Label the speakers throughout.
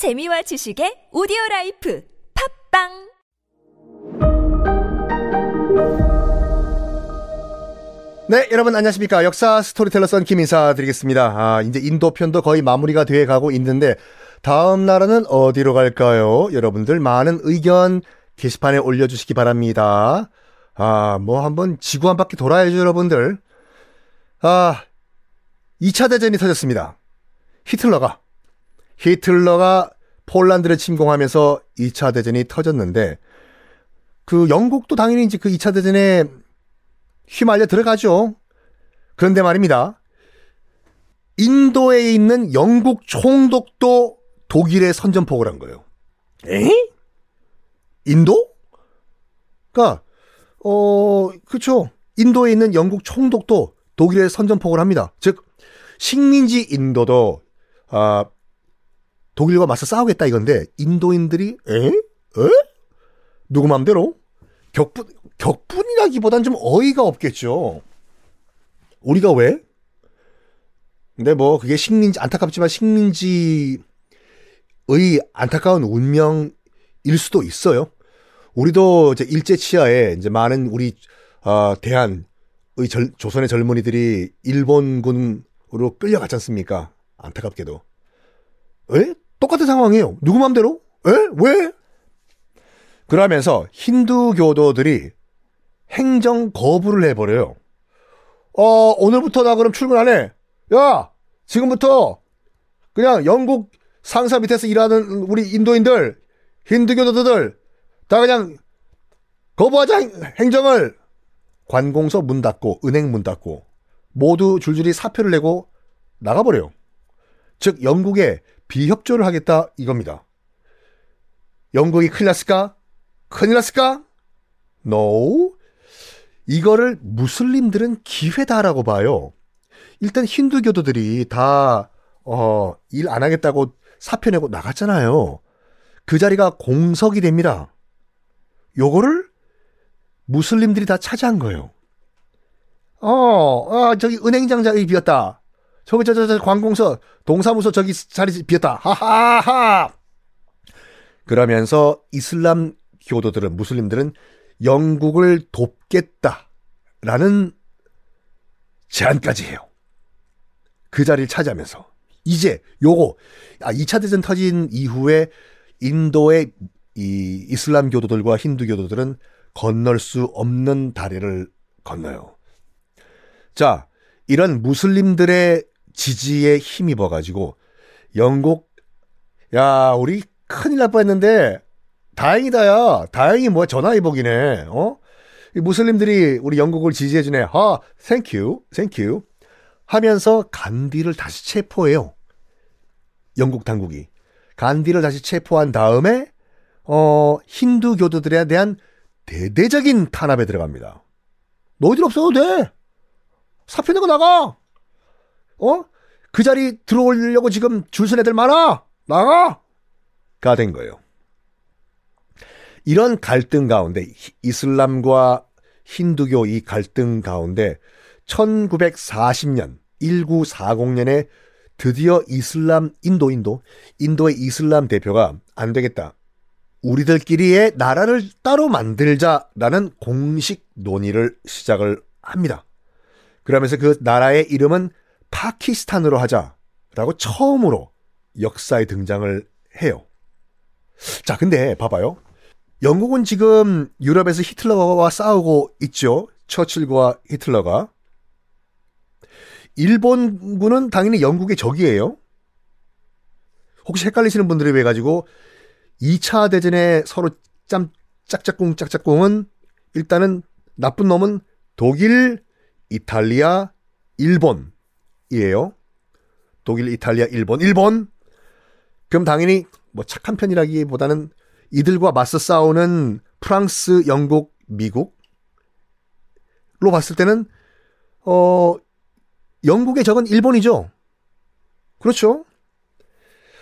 Speaker 1: 재미와 지식의 오디오 라이프 팟빵
Speaker 2: 네, 여러분 안녕하십니까. 역사 스토리텔러 썬킴 인사드리겠습니다. 아, 이제 인도 편도 거의 마무리가 돼 가고 있는데 다음 나라는 어디로 갈까요? 여러분들 많은 의견 게시판에 올려 주시기 바랍니다. 아, 뭐 한번 지구 한 바퀴 돌아야죠, 여러분들. 아, 2차 대전이 터졌습니다. 히틀러가, 히틀러가 폴란드를 침공하면서 2차 대전이 터졌는데, 그 영국도 당연히 이제 그 2차 대전에 휘말려 들어가죠. 그런데 말입니다. 인도에 있는 영국 총독도 독일에 선전포고를 한 거예요. 에? 인도? 그니까, 어, 그쵸. 인도에 있는 영국 총독도 독일에 선전포고를 합니다. 즉, 식민지 인도도, 아, 독일과 맞서 싸우겠다 이건데, 인도인들이, 에? 에? 누구 맘대로? 격분, 격분이라기보단 좀 어이가 없겠죠. 우리가 왜? 근데 뭐 그게 식민지 안타깝지만 식민지의 안타까운 운명일 수도 있어요. 우리도 이제 일제 치하에 이제 많은 우리 어, 대한의 절, 조선의 젊은이들이 일본군으로 끌려갔지 않습니까? 안타깝게도. 에? 똑같은 상황이에요. 누구 맘대로? 에? 왜? 그러면서 힌두교도들이 행정 거부를 해버려요. 어, 오늘부터 나 그럼 출근 안 해. 야, 지금부터 그냥 영국 상사 밑에서 일하는 우리 인도인들, 힌두교도들 다 그냥 거부하자 행정을 관공서 문 닫고 은행 문 닫고 모두 줄줄이 사표를 내고 나가버려요. 즉 영국에 비협조를 하겠다 이겁니다. 영국이 큰일 났을까? 큰일 났을까? No. 이거를 무슬림들은 기회다라고 봐요. 일단 힌두교도들이 다, 어, 일 안 하겠다고 사표 내고 나갔잖아요. 그 자리가 공석이 됩니다. 요거를 무슬림들이 다 차지한 거예요. 어, 아, 저기 은행장 자리 비었다. 저기, 저, 저, 저, 관공서, 동사무소 저기 자리 비었다. 하하하! 그러면서 이슬람 교도들은, 무슬림들은 영국을 돕겠다라는 제안까지 해요. 그 자리를 차지하면서. 이제 요거, 아, 2차 대전 터진 이후에 인도의 이 이슬람 교도들과 힌두 교도들은 건널 수 없는 다리를 건너요. 자, 이런 무슬림들의 지지에 힘입어 가지고 영국 야, 우리 큰일 날 뻔했는데 다행이다 야. 다행히 뭐야 전화위복이네. 어? 무슬림들이 우리 영국을 지지해 주네. 아, Thank you. Thank you. 하면서 간디를 다시 체포해요. 영국 당국이. 간디를 다시 체포한 다음에 어, 힌두 교도들에 대한 대대적인 탄압에 들어갑니다. 너희들 없어도 돼. 사표 내고 나가. 어? 그 자리 들어오려고 지금 줄 선 애들 많아. 나가. 가 된 거예요. 이런 갈등 가운데 이슬람과 힌두교 이 갈등 가운데 1940년 1940년에 드디어 이슬람 인도 인도 인도의 이슬람 대표가 안 되겠다. 우리들끼리의 나라를 따로 만들자라는 공식 논의를 시작을 합니다. 그러면서 그 나라의 이름은 파키스탄으로 하자라고 처음으로 역사에 등장을 해요. 자, 근데 봐봐요. 영국은 지금 유럽에서 히틀러와 싸우고 있죠. 처칠과 히틀러가. 일본군은 당연히 영국의 적이에요. 혹시 헷갈리시는 분들이 왜 가지고 2차 대전에 서로 짬 짝짝꿍 짝짝꿍은 일단은 나쁜 놈은 독일, 이탈리아, 일본 이에요. 독일, 이탈리아, 일본, 일본. 그럼 당연히 뭐 착한 편이라기보다는 이들과 맞서 싸우는 프랑스, 영국, 미국로 봤을 때는 어 영국의 적은 일본이죠. 그렇죠.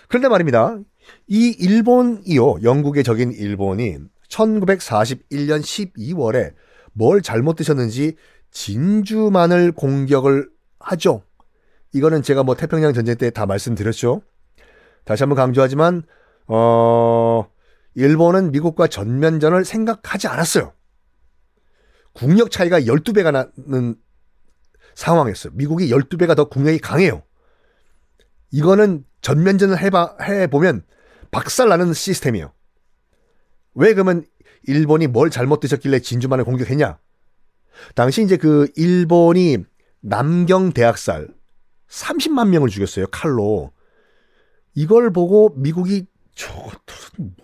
Speaker 2: 그런데 말입니다. 이 일본이요. 영국의 적인 일본이 1941년 12월에 뭘 잘못 드셨는지 진주만을 공격을 하죠. 이거는 제가 뭐 태평양 전쟁 때 다 말씀드렸죠. 다시 한번 강조하지만 어, 일본은 미국과 전면전을 생각하지 않았어요. 국력 차이가 12배가 나는 상황이었어요. 미국이 12배가 더 국력이 강해요. 이거는 전면전을 해봐, 해보면 박살나는 시스템이에요. 왜 그러면 일본이 뭘 잘못 드셨길래 진주만을 공격했냐? 당시 이제 그 일본이 남경 대학살 30만 명을 죽였어요. 칼로. 이걸 보고 미국이 저거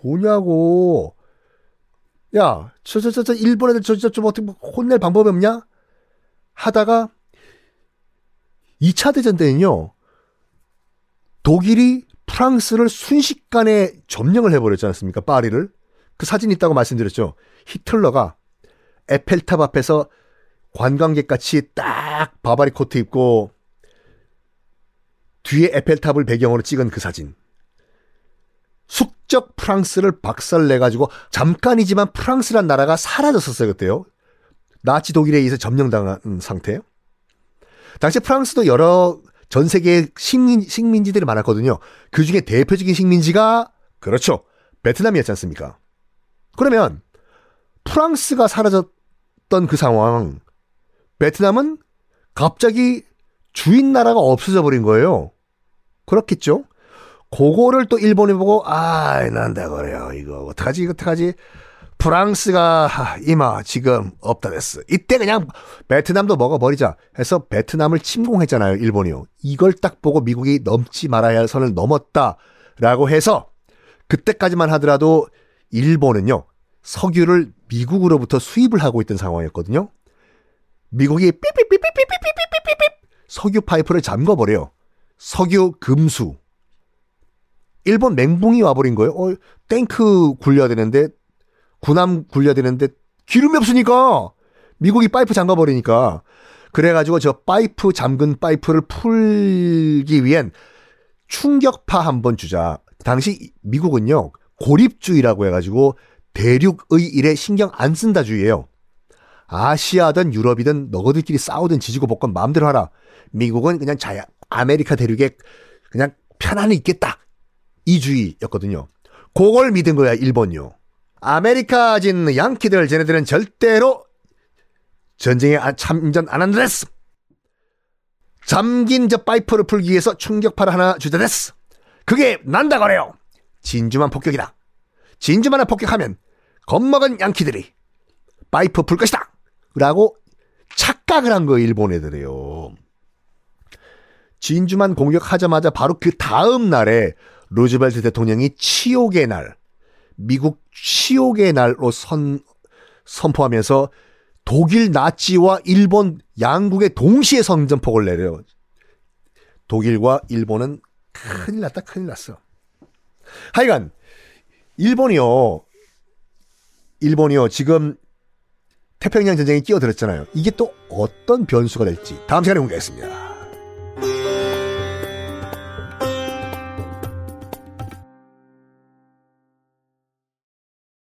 Speaker 2: 뭐냐고. 야, 저, 저, 저, 저, 일본 애들 저, 저, 좀 어떻게 혼낼 방법이 없냐? 하다가 2차 대전 때는요, 독일이 프랑스를 순식간에 점령을 해버렸지 않습니까? 파리를. 그 사진 있다고 말씀드렸죠. 히틀러가 에펠탑 앞에서 관광객 같이 딱 바바리 코트 입고 뒤에 에펠탑을 배경으로 찍은 그 사진. 숙적 프랑스를 박살내가지고 잠깐이지만 프랑스란 나라가 사라졌었어요, 그때요. 나치 독일에 의해서 점령당한 상태. 당시 프랑스도 여러 전 세계의 식민, 식민지들이 많았거든요. 그 중에 대표적인 식민지가, 그렇죠. 베트남이었지 않습니까? 그러면, 프랑스가 사라졌던 그 상황, 베트남은 갑자기 주인 나라가 없어져 버린 거예요. 그렇겠죠? 그거를 또 일본이 보고, 아, 난다 그래요. 이거, 어떡하지, 어떡하지? 프랑스가 이마 지금 없다 됐어. 이때 그냥 베트남도 먹어버리자 해서 베트남을 침공했잖아요. 일본이요. 이걸 딱 보고 미국이 넘지 말아야 할 선을 넘었다라고 해서 그때까지만 하더라도 일본은요. 석유를 미국으로부터 수입을 하고 있던 상황이었거든요. 미국이 삐삐삐삐삐삐삐삐삐삐 석유 파이프를 잠궈버려요. 석유 금수. 일본 맹붕이 와버린 거예요. 어, 탱크 굴려야 되는데 군함 굴려야 되는데 기름이 없으니까 미국이 파이프 잠가버리니까 그래가지고 저 파이프 잠근 파이프를 풀기 위한 충격파 한번 주자. 당시 미국은요 고립주의라고 해가지고 대륙의 일에 신경 안 쓴다 주의예요. 아시아든 유럽이든 너희들끼리 싸우든 지지고 볶건 마음대로 하라. 미국은 그냥 자야 아메리카 대륙에 그냥 편안히 있겠다. 이 주의였거든요. 그걸 믿은 거야 일본요. 아메리카진 양키들 쟤네들은 절대로 전쟁에 참전 안 한다 됐어. 잠긴 저 파이프를 풀기 위해서 충격파를 하나 주자 됐어. 그게 난다 그래요. 진주만 폭격이다. 진주만을 폭격하면 겁먹은 양키들이 파이프 풀 것이다. 라고 착각을 한 거예요, 일본 애들이요. 진주만 공격하자마자 바로 그 다음 날에 루즈벨트 대통령이 치욕의 날, 미국 치욕의 날로 선, 선포하면서 독일 나치와 일본 양국에 동시에 선전폭을 내려요. 독일과 일본은 큰일 났다, 큰일 났어. 하여간, 일본이요, 일본이요, 지금 태평양 전쟁에 끼어들었잖아요. 이게 또 어떤 변수가 될지 다음 시간에 공개하겠습니다.